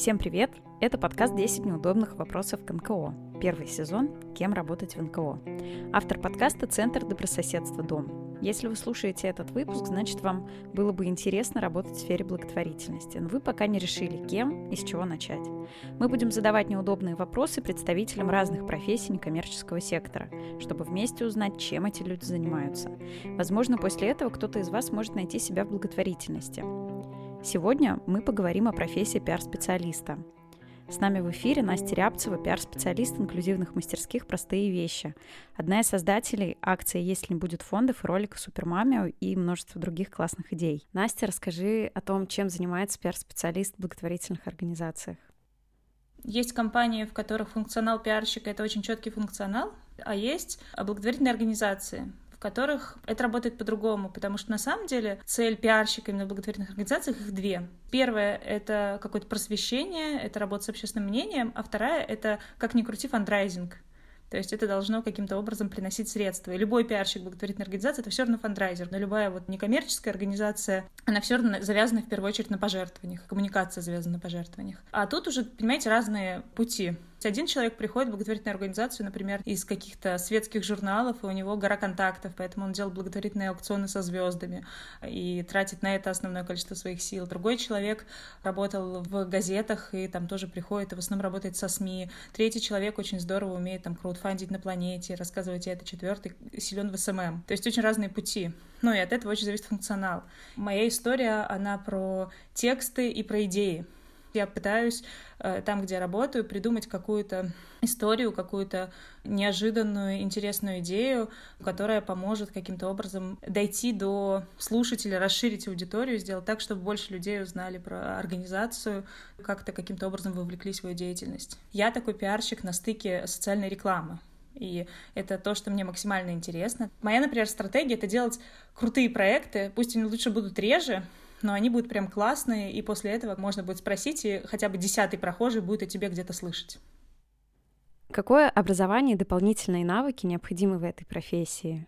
Всем привет! Это подкаст «10 неудобных вопросов к НКО». Первый сезон «Кем работать в НКО». Автор подкаста «Центр добрососедства Дом». Если вы слушаете этот выпуск, значит, вам было бы интересно работать в сфере благотворительности, но вы пока не решили, кем и с чего начать. Мы будем задавать неудобные вопросы представителям разных профессий некоммерческого сектора, чтобы вместе узнать, чем эти люди занимаются. Возможно, после этого кто-то из вас может найти себя в благотворительности. Сегодня мы поговорим о профессии пиар-специалиста. С нами в эфире Настя Рябцева, пиар-специалист инклюзивных мастерских «Простые вещи». Одна из создателей акции «Если не будет фондов» и ролика «Супермамио» и множество других классных идей. Настя, расскажи о том, чем занимается пиар-специалист в благотворительных организациях. Есть компании, в которых функционал пиарщика — это очень четкий функционал, а есть благотворительные организации, которых это работает по-другому, потому что на самом деле цель пиарщика именно в благотворительных организациях их две. Первое — это какое-то просвещение, это работа с общественным мнением, а вторая — это, как ни крути, фандрайзинг. То есть это должно каким-то образом приносить средства. И любой пиарщик благотворительной организации — это все равно фандрайзер. Но любая вот некоммерческая организация, она все равно завязана в первую очередь на пожертвованиях. Коммуникация завязана на пожертвованиях. А тут уже, понимаете, разные пути. Один человек приходит в благотворительную организацию, например, из каких-то светских журналов, и у него гора контактов, поэтому он делает благотворительные аукционы со звездами и тратит на это основное количество своих сил. Другой человек работал в газетах и там тоже приходит, и в основном работает со СМИ. Третий человек очень здорово умеет там краудфандить на планете, рассказывать это. Четвертый силен в SMM. То есть очень разные пути. Ну и от этого очень зависит функционал. Моя история, она про тексты и про идеи. Я пытаюсь э, там, где я работаю, придумать какую-то историю, какую-то неожиданную, интересную идею, которая поможет каким-то образом дойти до слушателя, расширить аудиторию, сделать так, чтобы больше людей узнали про организацию, как-то каким-то образом вовлекли свою деятельность. Я такой пиарщик на стыке социальной рекламы. И это то, что мне максимально интересно. Моя, например, стратегия — это делать крутые проекты, пусть они лучше будут реже, но они будут прям классные, и после этого можно будет спросить, и хотя бы десятый прохожий будет о тебе где-то слышать. Какое образование и дополнительные навыки необходимы в этой профессии?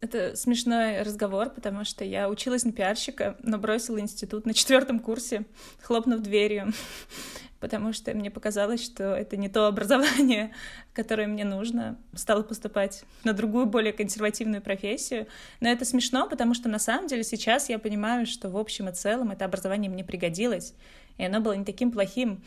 Это смешной разговор, потому что я училась на пиарщика, но бросила институт на четвертом курсе, хлопнув дверью потому что мне показалось, что это не то образование, которое мне нужно. Стала поступать на другую, более консервативную профессию. Но это смешно, потому что на самом деле сейчас я понимаю, что в общем и целом это образование мне пригодилось, и оно было не таким плохим.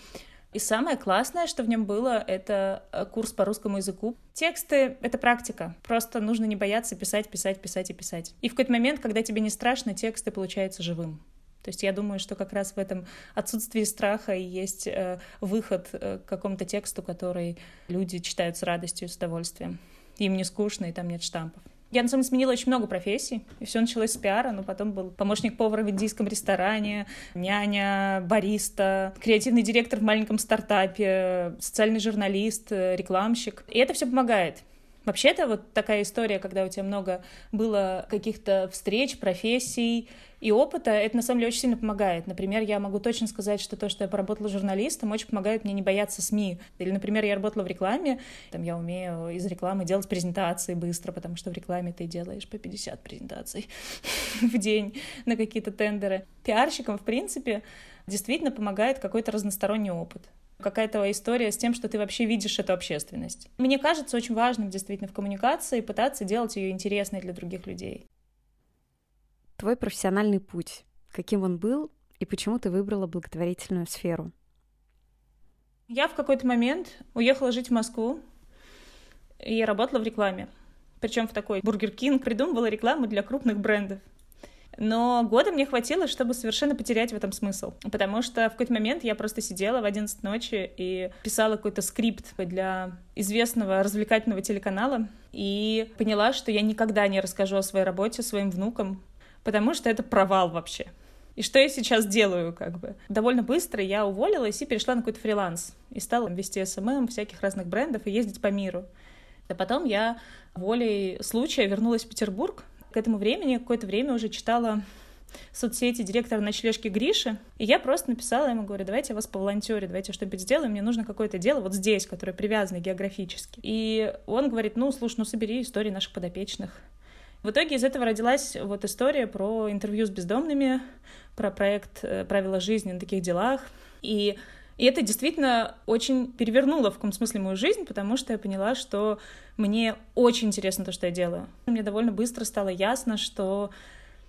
И самое классное, что в нем было, это э, курс по русскому языку. Тексты — это практика. Просто нужно не бояться писать, писать, писать и писать. И в какой-то момент, когда тебе не страшно, тексты получаются живым. То есть я думаю, что как раз в этом отсутствии страха и есть э, выход э, к какому-то тексту, который люди читают с радостью с удовольствием. Им не скучно, и там нет штампов. Я, на самом деле, сменила очень много профессий, и все началось с пиара, но потом был помощник повара в индийском ресторане, няня, бариста, креативный директор в маленьком стартапе, социальный журналист, э, рекламщик. И это все помогает. Вообще-то вот такая история, когда у тебя много было каких-то встреч, профессий и опыта, это на самом деле очень сильно помогает. Например, я могу точно сказать, что то, что я поработала журналистом, очень помогает мне не бояться СМИ. Или, например, я работала в рекламе, там я умею из рекламы делать презентации быстро, потому что в рекламе ты делаешь по 50 презентаций в день на какие-то тендеры. Пиарщикам, в принципе, действительно помогает какой-то разносторонний опыт какая-то история с тем, что ты вообще видишь эту общественность. Мне кажется очень важным действительно в коммуникации пытаться делать ее интересной для других людей. Твой профессиональный путь, каким он был и почему ты выбрала благотворительную сферу? Я в какой-то момент уехала жить в Москву и работала в рекламе. Причем в такой Burger King придумывала рекламу для крупных брендов. Но года мне хватило, чтобы совершенно потерять в этом смысл. Потому что в какой-то момент я просто сидела в 11 ночи и писала какой-то скрипт для известного развлекательного телеканала и поняла, что я никогда не расскажу о своей работе своим внукам, потому что это провал вообще. И что я сейчас делаю, как бы? Довольно быстро я уволилась и перешла на какой-то фриланс. И стала вести SMM всяких разных брендов и ездить по миру. А потом я волей случая вернулась в Петербург, к этому времени, какое-то время уже читала соцсети директора ночлежки Гриши, и я просто написала ему, говорю, давайте я вас поволонтерю, давайте что-нибудь сделаем, мне нужно какое-то дело вот здесь, которое привязано географически. И он говорит, ну, слушай, ну, собери истории наших подопечных. В итоге из этого родилась вот история про интервью с бездомными, про проект э, «Правила жизни на таких делах». И И это действительно очень перевернуло в каком смысле мою жизнь, потому что я поняла, что мне очень интересно то, что я делаю. Мне довольно быстро стало ясно, что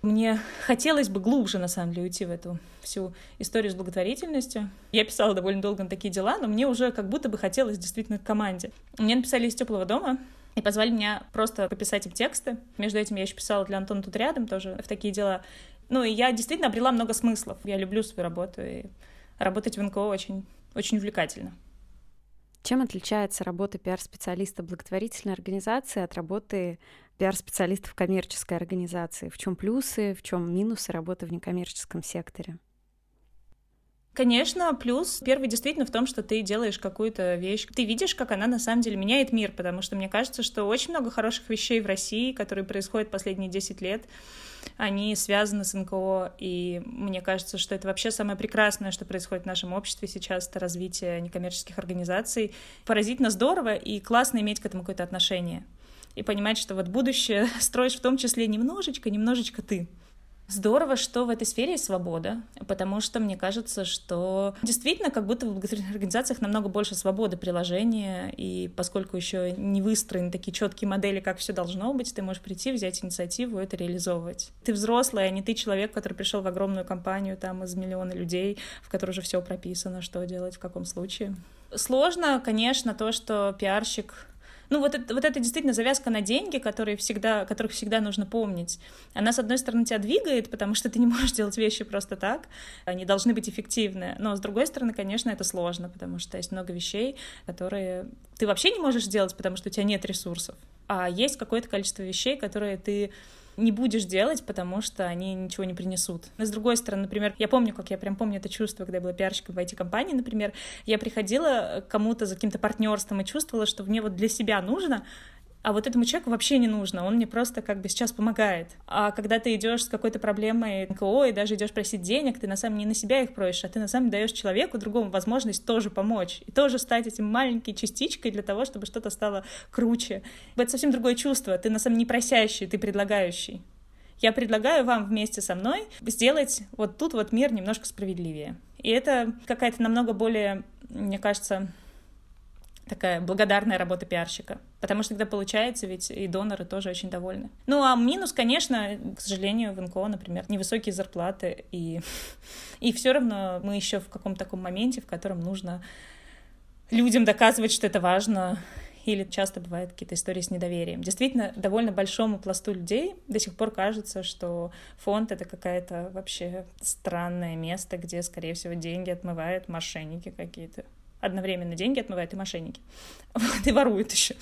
мне хотелось бы глубже, на самом деле, уйти в эту всю историю с благотворительностью. Я писала довольно долго на такие дела, но мне уже как будто бы хотелось действительно к команде. Мне написали из теплого дома, и позвали меня просто пописать им тексты. Между этим я еще писала для Антона тут рядом тоже в такие дела. Ну, и я действительно обрела много смыслов. Я люблю свою работу, и работать в НКО очень, очень увлекательно. Чем отличается работа пиар-специалиста благотворительной организации от работы пиар-специалиста в коммерческой организации? В чем плюсы, в чем минусы работы в некоммерческом секторе? Конечно, плюс первый действительно в том, что ты делаешь какую-то вещь. Ты видишь, как она на самом деле меняет мир, потому что мне кажется, что очень много хороших вещей в России, которые происходят последние 10 лет, они связаны с НКО, и мне кажется, что это вообще самое прекрасное, что происходит в нашем обществе сейчас, это развитие некоммерческих организаций. Поразительно здорово и классно иметь к этому какое-то отношение. И понимать, что вот будущее строишь в том числе немножечко, немножечко ты. Здорово, что в этой сфере есть свобода, потому что мне кажется, что действительно как будто в благотворительных организациях намного больше свободы приложения, и поскольку еще не выстроены такие четкие модели, как все должно быть, ты можешь прийти, взять инициативу и это реализовывать. Ты взрослый, а не ты человек, который пришел в огромную компанию там из миллиона людей, в которой уже все прописано, что делать, в каком случае. Сложно, конечно, то, что пиарщик ну, вот это, вот это действительно завязка на деньги, которые всегда, которых всегда нужно помнить. Она, с одной стороны, тебя двигает, потому что ты не можешь делать вещи просто так, они должны быть эффективны, но, с другой стороны, конечно, это сложно, потому что есть много вещей, которые ты вообще не можешь сделать, потому что у тебя нет ресурсов, а есть какое-то количество вещей, которые ты не будешь делать, потому что они ничего не принесут. Но с другой стороны, например, я помню, как я прям помню это чувство, когда я была пиарщиком в IT-компании, например, я приходила к кому-то за каким-то партнерством и чувствовала, что мне вот для себя нужно, а вот этому человеку вообще не нужно, он мне просто как бы сейчас помогает. А когда ты идешь с какой-то проблемой НКО и даже идешь просить денег, ты на самом деле не на себя их просишь, а ты на самом деле даешь человеку другому возможность тоже помочь и тоже стать этим маленькой частичкой для того, чтобы что-то стало круче. Это совсем другое чувство. Ты на самом деле не просящий, ты предлагающий. Я предлагаю вам вместе со мной сделать вот тут вот мир немножко справедливее. И это какая-то намного более, мне кажется, такая благодарная работа пиарщика. Потому что тогда получается, ведь и доноры тоже очень довольны. Ну, а минус, конечно, к сожалению, в НКО, например, невысокие зарплаты, и, и все равно мы еще в каком-то таком моменте, в котором нужно людям доказывать, что это важно, или часто бывают какие-то истории с недоверием. Действительно, довольно большому пласту людей до сих пор кажется, что фонд — это какая-то вообще странное место, где, скорее всего, деньги отмывают мошенники какие-то одновременно деньги отмывают и мошенники. Вот, и воруют еще,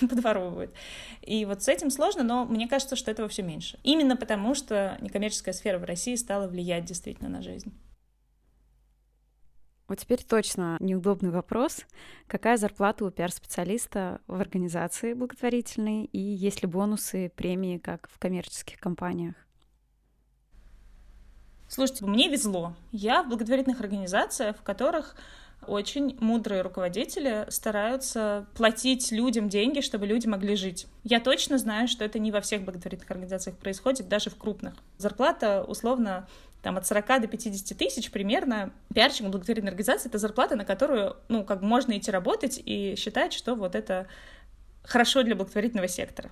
подворовывают. И вот с этим сложно, но мне кажется, что этого все меньше. Именно потому, что некоммерческая сфера в России стала влиять действительно на жизнь. Вот теперь точно неудобный вопрос. Какая зарплата у пиар-специалиста в организации благотворительной и есть ли бонусы, премии, как в коммерческих компаниях? Слушайте, мне везло. Я в благотворительных организациях, в которых очень мудрые руководители стараются платить людям деньги, чтобы люди могли жить. Я точно знаю, что это не во всех благотворительных организациях происходит, даже в крупных. Зарплата условно там от 40 до 50 тысяч примерно. Пиарщик благотворительной организации — это зарплата, на которую, ну, как можно идти работать и считать, что вот это хорошо для благотворительного сектора.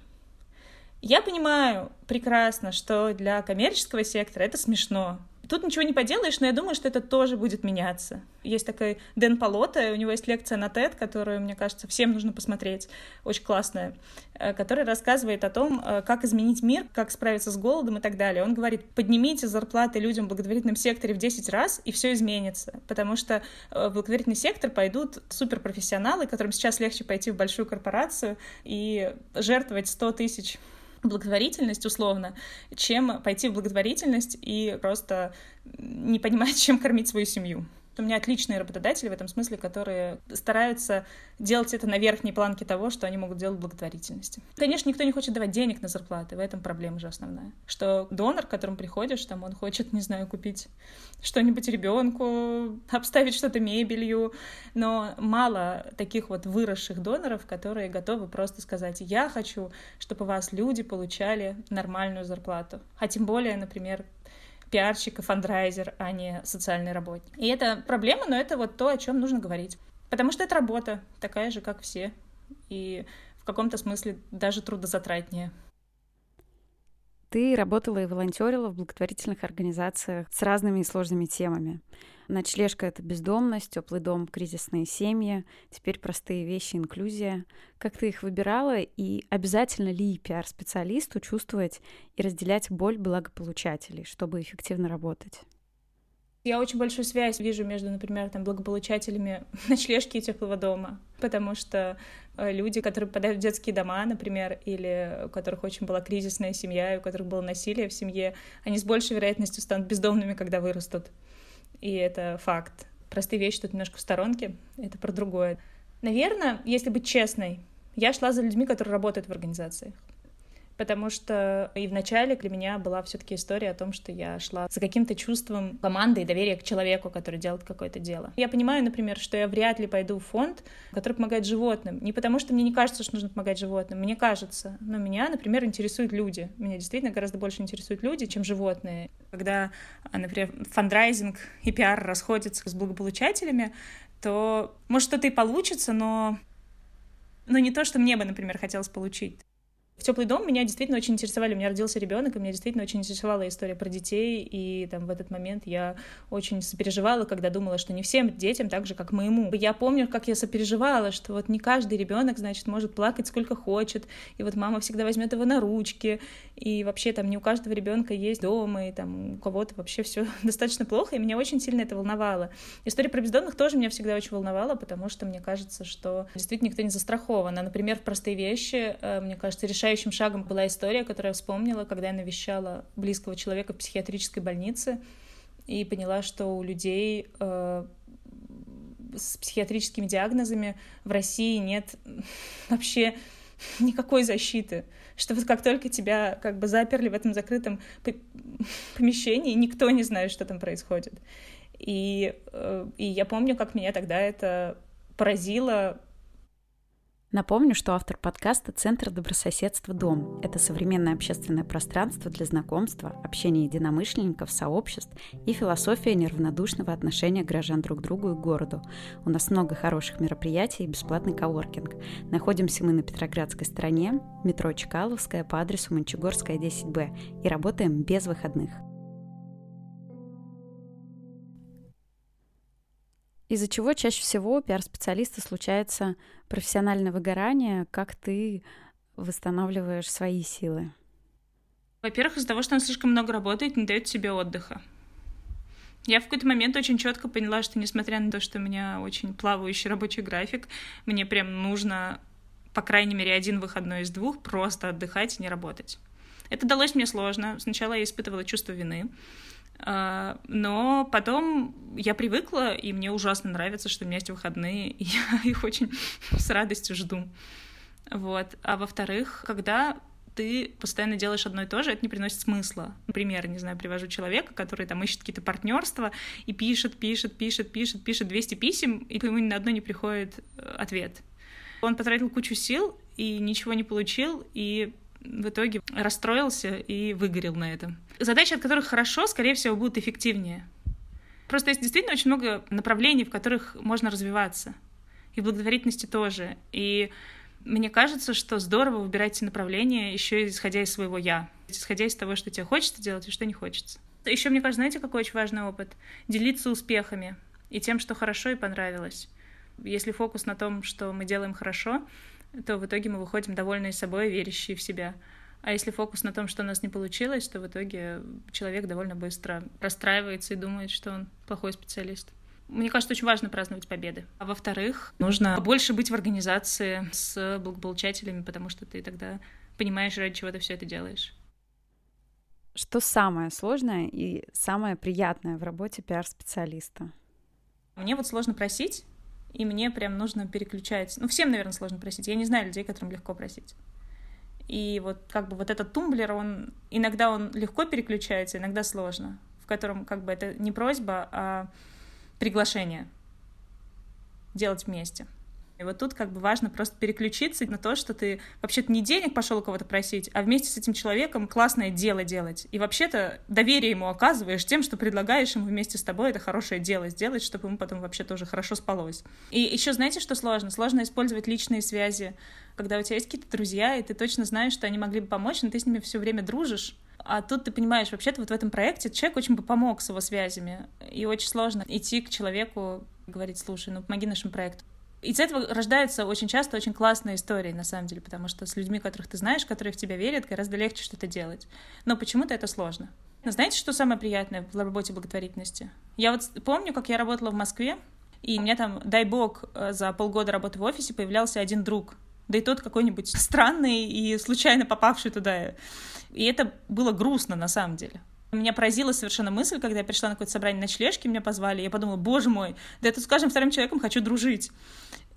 Я понимаю прекрасно, что для коммерческого сектора это смешно. Тут ничего не поделаешь, но я думаю, что это тоже будет меняться. Есть такой Дэн Полота, у него есть лекция на TED, которую, мне кажется, всем нужно посмотреть, очень классная, э, которая рассказывает о том, э, как изменить мир, как справиться с голодом и так далее. Он говорит, поднимите зарплаты людям в благотворительном секторе в 10 раз, и все изменится, потому что э, в благотворительный сектор пойдут суперпрофессионалы, которым сейчас легче пойти в большую корпорацию и жертвовать 100 тысяч благотворительность условно, чем пойти в благотворительность и просто не понимать, чем кормить свою семью. У меня отличные работодатели в этом смысле, которые стараются делать это на верхней планке того, что они могут делать в благотворительности. Конечно, никто не хочет давать денег на зарплаты, в этом проблема же основная. Что донор, к которому приходишь, там он хочет, не знаю, купить что-нибудь ребенку, обставить что-то мебелью, но мало таких вот выросших доноров, которые готовы просто сказать, я хочу, чтобы у вас люди получали нормальную зарплату. А тем более, например, пиарщик и фандрайзер, а не социальный работник. И это проблема, но это вот то, о чем нужно говорить. Потому что это работа, такая же, как все. И в каком-то смысле даже трудозатратнее. Ты работала и волонтерила в благотворительных организациях с разными сложными темами. Ночлежка — это бездомность, теплый дом — кризисные семьи, теперь простые вещи — инклюзия. Как ты их выбирала и обязательно ли пиар-специалисту чувствовать и разделять боль благополучателей, чтобы эффективно работать? Я очень большую связь вижу между, например, там, благополучателями ночлежки и теплого дома, потому что э, люди, которые попадают в детские дома, например, или у которых очень была кризисная семья, и у которых было насилие в семье, они с большей вероятностью станут бездомными, когда вырастут. И это факт. Простые вещи тут немножко в сторонке, это про другое. Наверное, если быть честной, я шла за людьми, которые работают в организациях потому что и в начале для меня была все-таки история о том, что я шла за каким-то чувством команды и доверия к человеку, который делает какое-то дело. Я понимаю, например, что я вряд ли пойду в фонд, который помогает животным. Не потому, что мне не кажется, что нужно помогать животным, мне кажется. Но меня, например, интересуют люди. Меня действительно гораздо больше интересуют люди, чем животные. Когда, например, фандрайзинг и пиар расходятся с благополучателями, то может что-то и получится, но но не то, что мне бы, например, хотелось получить. В теплый дом меня действительно очень интересовали. У меня родился ребенок, и меня действительно очень интересовала история про детей. И там в этот момент я очень сопереживала, когда думала, что не всем детям так же, как моему. Я помню, как я сопереживала, что вот не каждый ребенок, значит, может плакать сколько хочет. И вот мама всегда возьмет его на ручки. И вообще там не у каждого ребенка есть дома, и там у кого-то вообще все достаточно плохо. И меня очень сильно это волновало. История про бездомных тоже меня всегда очень волновала, потому что мне кажется, что действительно никто не застрахован. А, например, в простые вещи, э, мне кажется, решать решающим шагом была история, которую я вспомнила, когда я навещала близкого человека в психиатрической больнице и поняла, что у людей э, с психиатрическими диагнозами в России нет вообще никакой защиты. Что вот как только тебя как бы заперли в этом закрытом помещении, никто не знает, что там происходит. И, э, и я помню, как меня тогда это поразило, Напомню, что автор подкаста — Центр добрососедства «Дом». Это современное общественное пространство для знакомства, общения единомышленников, сообществ и философия неравнодушного отношения граждан друг к другу и городу. У нас много хороших мероприятий и бесплатный коворкинг. Находимся мы на Петроградской стороне, метро Чкаловская по адресу Мончегорская, 10Б и работаем без выходных. Из-за чего чаще всего пиар-специалисты случается профессиональное выгорание? Как ты восстанавливаешь свои силы? Во-первых, из-за того, что он слишком много работает, не дает себе отдыха. Я в какой-то момент очень четко поняла, что несмотря на то, что у меня очень плавающий рабочий график, мне прям нужно, по крайней мере, один выходной из двух просто отдыхать и не работать. Это далось мне сложно. Сначала я испытывала чувство вины, но потом я привыкла, и мне ужасно нравится, что у меня есть выходные, и я их очень с радостью жду. Вот. А во-вторых, когда ты постоянно делаешь одно и то же, это не приносит смысла. Например, не знаю, привожу человека, который там ищет какие-то партнерства и пишет, пишет, пишет, пишет, пишет 200 писем, и ему ни на одно не приходит э, ответ. Он потратил кучу сил и ничего не получил, и в итоге расстроился и выгорел на этом. Задачи, от которых хорошо, скорее всего, будут эффективнее. Просто есть действительно очень много направлений, в которых можно развиваться. И в благотворительности тоже. И мне кажется, что здорово выбирать направления, еще исходя из своего «я», исходя из того, что тебе хочется делать и что не хочется. Еще, мне кажется, знаете, какой очень важный опыт? Делиться успехами и тем, что хорошо и понравилось. Если фокус на том, что мы делаем хорошо, то в итоге мы выходим довольные собой, верящие в себя. А если фокус на том, что у нас не получилось, то в итоге человек довольно быстро расстраивается и думает, что он плохой специалист. Мне кажется, очень важно праздновать победы. А во-вторых, нужно больше быть в организации с благополучателями, потому что ты тогда понимаешь, ради чего ты все это делаешь. Что самое сложное и самое приятное в работе пиар-специалиста? Мне вот сложно просить, и мне прям нужно переключать. Ну, всем, наверное, сложно просить. Я не знаю людей, которым легко просить. И вот как бы вот этот тумблер, он иногда он легко переключается, иногда сложно, в котором как бы это не просьба, а приглашение делать вместе. И вот тут как бы важно просто переключиться на то, что ты вообще-то не денег пошел у кого-то просить, а вместе с этим человеком классное дело делать. И вообще-то доверие ему оказываешь тем, что предлагаешь ему вместе с тобой это хорошее дело сделать, чтобы ему потом вообще тоже хорошо спалось. И еще знаете, что сложно? Сложно использовать личные связи, когда у тебя есть какие-то друзья, и ты точно знаешь, что они могли бы помочь, но ты с ними все время дружишь, а тут ты понимаешь, вообще-то вот в этом проекте человек очень бы помог с его связями. И очень сложно идти к человеку, говорить, слушай, ну помоги нашему проекту. Из этого рождаются очень часто очень классные истории, на самом деле, потому что с людьми, которых ты знаешь, которые в тебя верят, гораздо легче что-то делать. Но почему-то это сложно. Но знаете, что самое приятное в работе благотворительности? Я вот помню, как я работала в Москве, и у меня там, дай бог, э, за полгода работы в офисе появлялся один друг, да и тот какой-нибудь странный и случайно попавший туда. И это было грустно на самом деле. Меня поразила совершенно мысль, когда я пришла на какое-то собрание ночлежки, меня позвали, я подумала, боже мой, да я тут с каждым вторым человеком хочу дружить.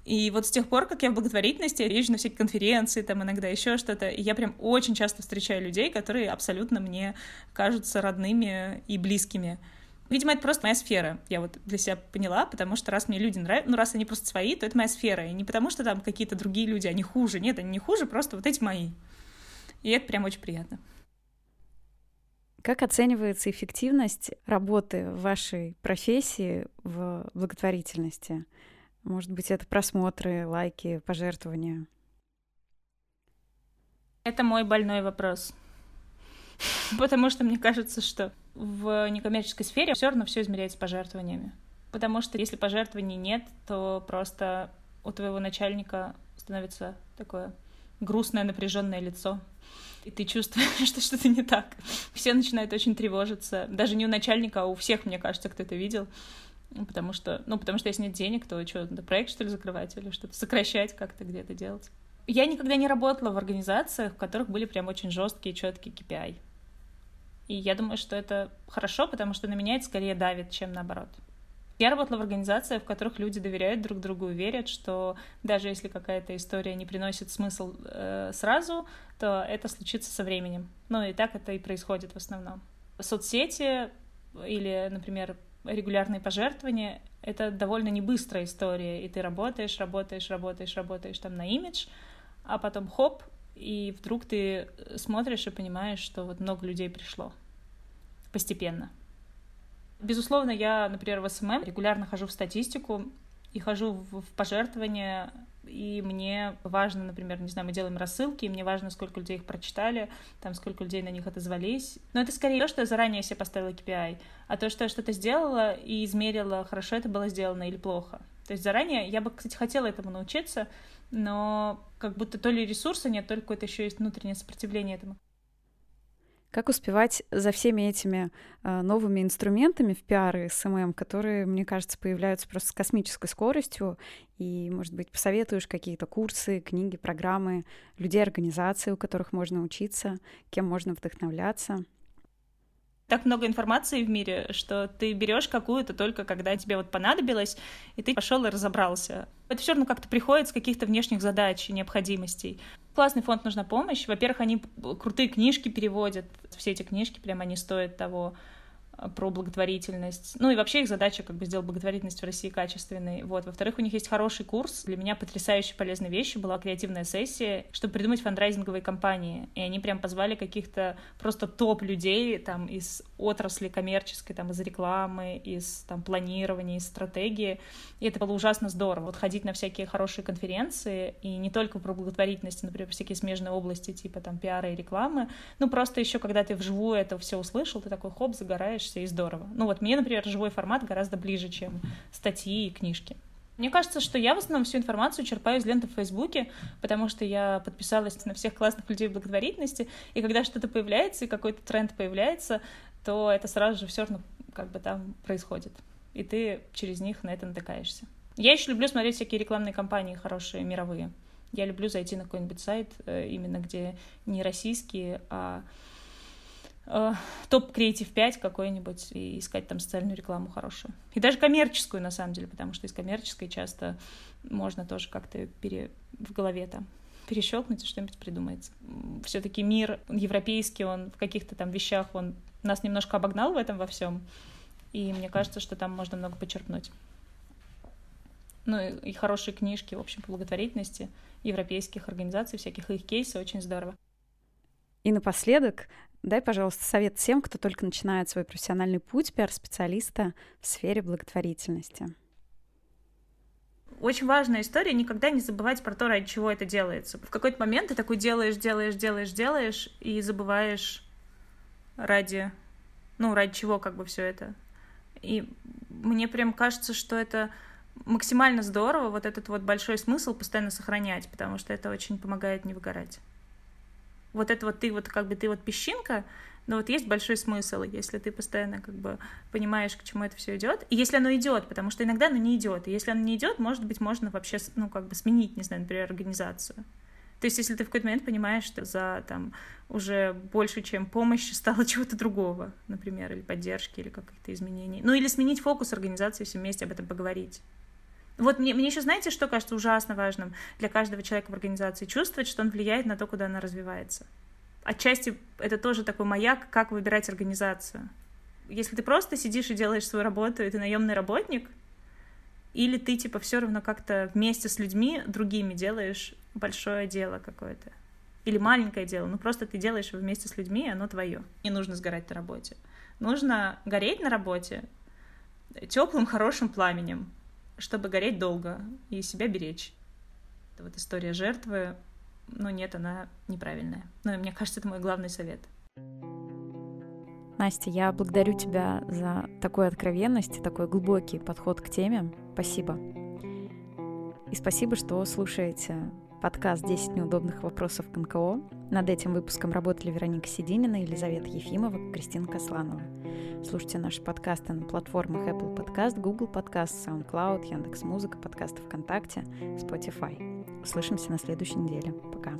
И вот с тех пор, как я в благотворительности, я езжу на всякие конференции, там иногда еще что-то, и я прям очень часто встречаю людей, которые абсолютно мне кажутся родными и близкими. Видимо, это просто моя сфера, я вот для себя поняла, потому что раз мне люди нравятся, ну, раз они просто свои, то это моя сфера, и не потому что там какие-то другие люди, они хуже, нет, они не хуже, просто вот эти мои. И это прям очень приятно. Как оценивается эффективность работы вашей профессии в благотворительности? Может быть, это просмотры, лайки, пожертвования? Это мой больной вопрос. Потому что мне кажется, что в некоммерческой сфере все равно все измеряется пожертвованиями. Потому что если пожертвований нет, то просто у твоего начальника становится такое грустное, напряженное лицо. И ты чувствуешь, что что-то не так. Все начинают очень тревожиться. Даже не у начальника, а у всех, мне кажется, кто это видел. Потому что, ну, потому что если нет денег, то что, надо проект, что ли, закрывать или что-то сокращать как-то где-то делать? Я никогда не работала в организациях, в которых были прям очень жесткие, четкие KPI. И я думаю, что это хорошо, потому что на меня это скорее давит, чем наоборот. Я работала в организациях, в которых люди доверяют друг другу верят, что даже если какая-то история не приносит смысл э, сразу, то это случится со временем. Ну и так это и происходит в основном. Соцсети или, например, регулярные пожертвования — это довольно не быстрая история, и ты работаешь, работаешь, работаешь, работаешь там на имидж, а потом хоп, и вдруг ты смотришь и понимаешь, что вот много людей пришло постепенно. Безусловно, я, например, в SMM регулярно хожу в статистику и хожу в пожертвования, и мне важно, например, не знаю, мы делаем рассылки, и мне важно, сколько людей их прочитали, там, сколько людей на них отозвались. Но это скорее то, что я заранее себе поставила KPI, а то, что я что-то сделала и измерила, хорошо это было сделано или плохо. То есть заранее я бы, кстати, хотела этому научиться, но как будто то ли ресурса нет, то ли какое-то еще есть внутреннее сопротивление этому. Как успевать за всеми этими э, новыми инструментами в пиар и SMM, которые, мне кажется, появляются просто с космической скоростью? И, может быть, посоветуешь какие-то курсы, книги, программы, людей, организации, у которых можно учиться, кем можно вдохновляться? так много информации в мире, что ты берешь какую-то только когда тебе вот понадобилось, и ты пошел и разобрался. Это все равно как-то приходит с каких-то внешних задач и необходимостей. Классный фонд нужна помощь. Во-первых, они крутые книжки переводят. Все эти книжки прям они стоят того про благотворительность. Ну и вообще их задача как бы сделать благотворительность в России качественной. Вот. Во-вторых, у них есть хороший курс. Для меня потрясающе полезной вещью была креативная сессия, чтобы придумать фандрайзинговые кампании. И они прям позвали каких-то просто топ-людей там из отрасли коммерческой, там из рекламы, из там планирования, из стратегии. И это было ужасно здорово. Вот ходить на всякие хорошие конференции, и не только про благотворительность, например, всякие смежные области, типа там пиара и рекламы, ну просто еще когда ты вживую это все услышал, ты такой хоп, загораешь, общаешься, и здорово. Ну вот мне, например, живой формат гораздо ближе, чем статьи и книжки. Мне кажется, что я в основном всю информацию черпаю из ленты в Фейсбуке, потому что я подписалась на всех классных людей благотворительности, и когда что-то появляется, и какой-то тренд появляется, то это сразу же все равно как бы там происходит. И ты через них на это натыкаешься. Я еще люблю смотреть всякие рекламные кампании хорошие, мировые. Я люблю зайти на какой-нибудь сайт, э, именно где не российские, а топ креатив 5 какой-нибудь и искать там социальную рекламу хорошую. И даже коммерческую, на самом деле, потому что из коммерческой часто можно тоже как-то пере... в голове там перещелкнуть и что-нибудь придумается. Все-таки мир европейский, он в каких-то там вещах, он нас немножко обогнал в этом во всем. И мне кажется, что там можно много почерпнуть. Ну и хорошие книжки, в общем, по благотворительности европейских организаций, всяких их кейсы, очень здорово. И напоследок, дай, пожалуйста, совет тем, кто только начинает свой профессиональный путь пиар-специалиста в сфере благотворительности. Очень важная история, никогда не забывать про то, ради чего это делается. В какой-то момент ты такой делаешь, делаешь, делаешь, делаешь, и забываешь ради, ну, ради чего как бы все это. И мне прям кажется, что это максимально здорово, вот этот вот большой смысл постоянно сохранять, потому что это очень помогает не выгорать. Вот это вот ты вот как бы ты вот песчинка, но вот есть большой смысл, если ты постоянно как бы понимаешь, к чему это все идет. И если оно идет, потому что иногда оно не идет. И если оно не идет, может быть, можно вообще, ну, как бы сменить, не знаю, например, организацию. То есть, если ты в какой-то момент понимаешь, что за там уже больше, чем помощь, стало чего-то другого, например, или поддержки, или каких-то изменений. Ну, или сменить фокус организации, все вместе об этом поговорить. Вот мне, мне еще знаете, что кажется ужасно важным для каждого человека в организации? Чувствовать, что он влияет на то, куда она развивается. Отчасти это тоже такой маяк, как выбирать организацию. Если ты просто сидишь и делаешь свою работу, и ты наемный работник, или ты типа все равно как-то вместе с людьми другими делаешь большое дело какое-то. Или маленькое дело, ну просто ты делаешь его вместе с людьми, и оно твое. Не нужно сгорать на работе. Нужно гореть на работе теплым, хорошим пламенем, чтобы гореть долго и себя беречь. Это вот история жертвы, но нет, она неправильная. Но мне кажется, это мой главный совет. Настя, я благодарю тебя за такую откровенность, такой глубокий подход к теме. Спасибо. И спасибо, что слушаете подкаст «10 неудобных вопросов к НКО». Над этим выпуском работали Вероника Сидинина, Елизавета Ефимова, Кристина Косланова. Слушайте наши подкасты на платформах Apple Podcast, Google Podcast, SoundCloud, Яндекс.Музыка, подкасты ВКонтакте, Spotify. Услышимся на следующей неделе. Пока.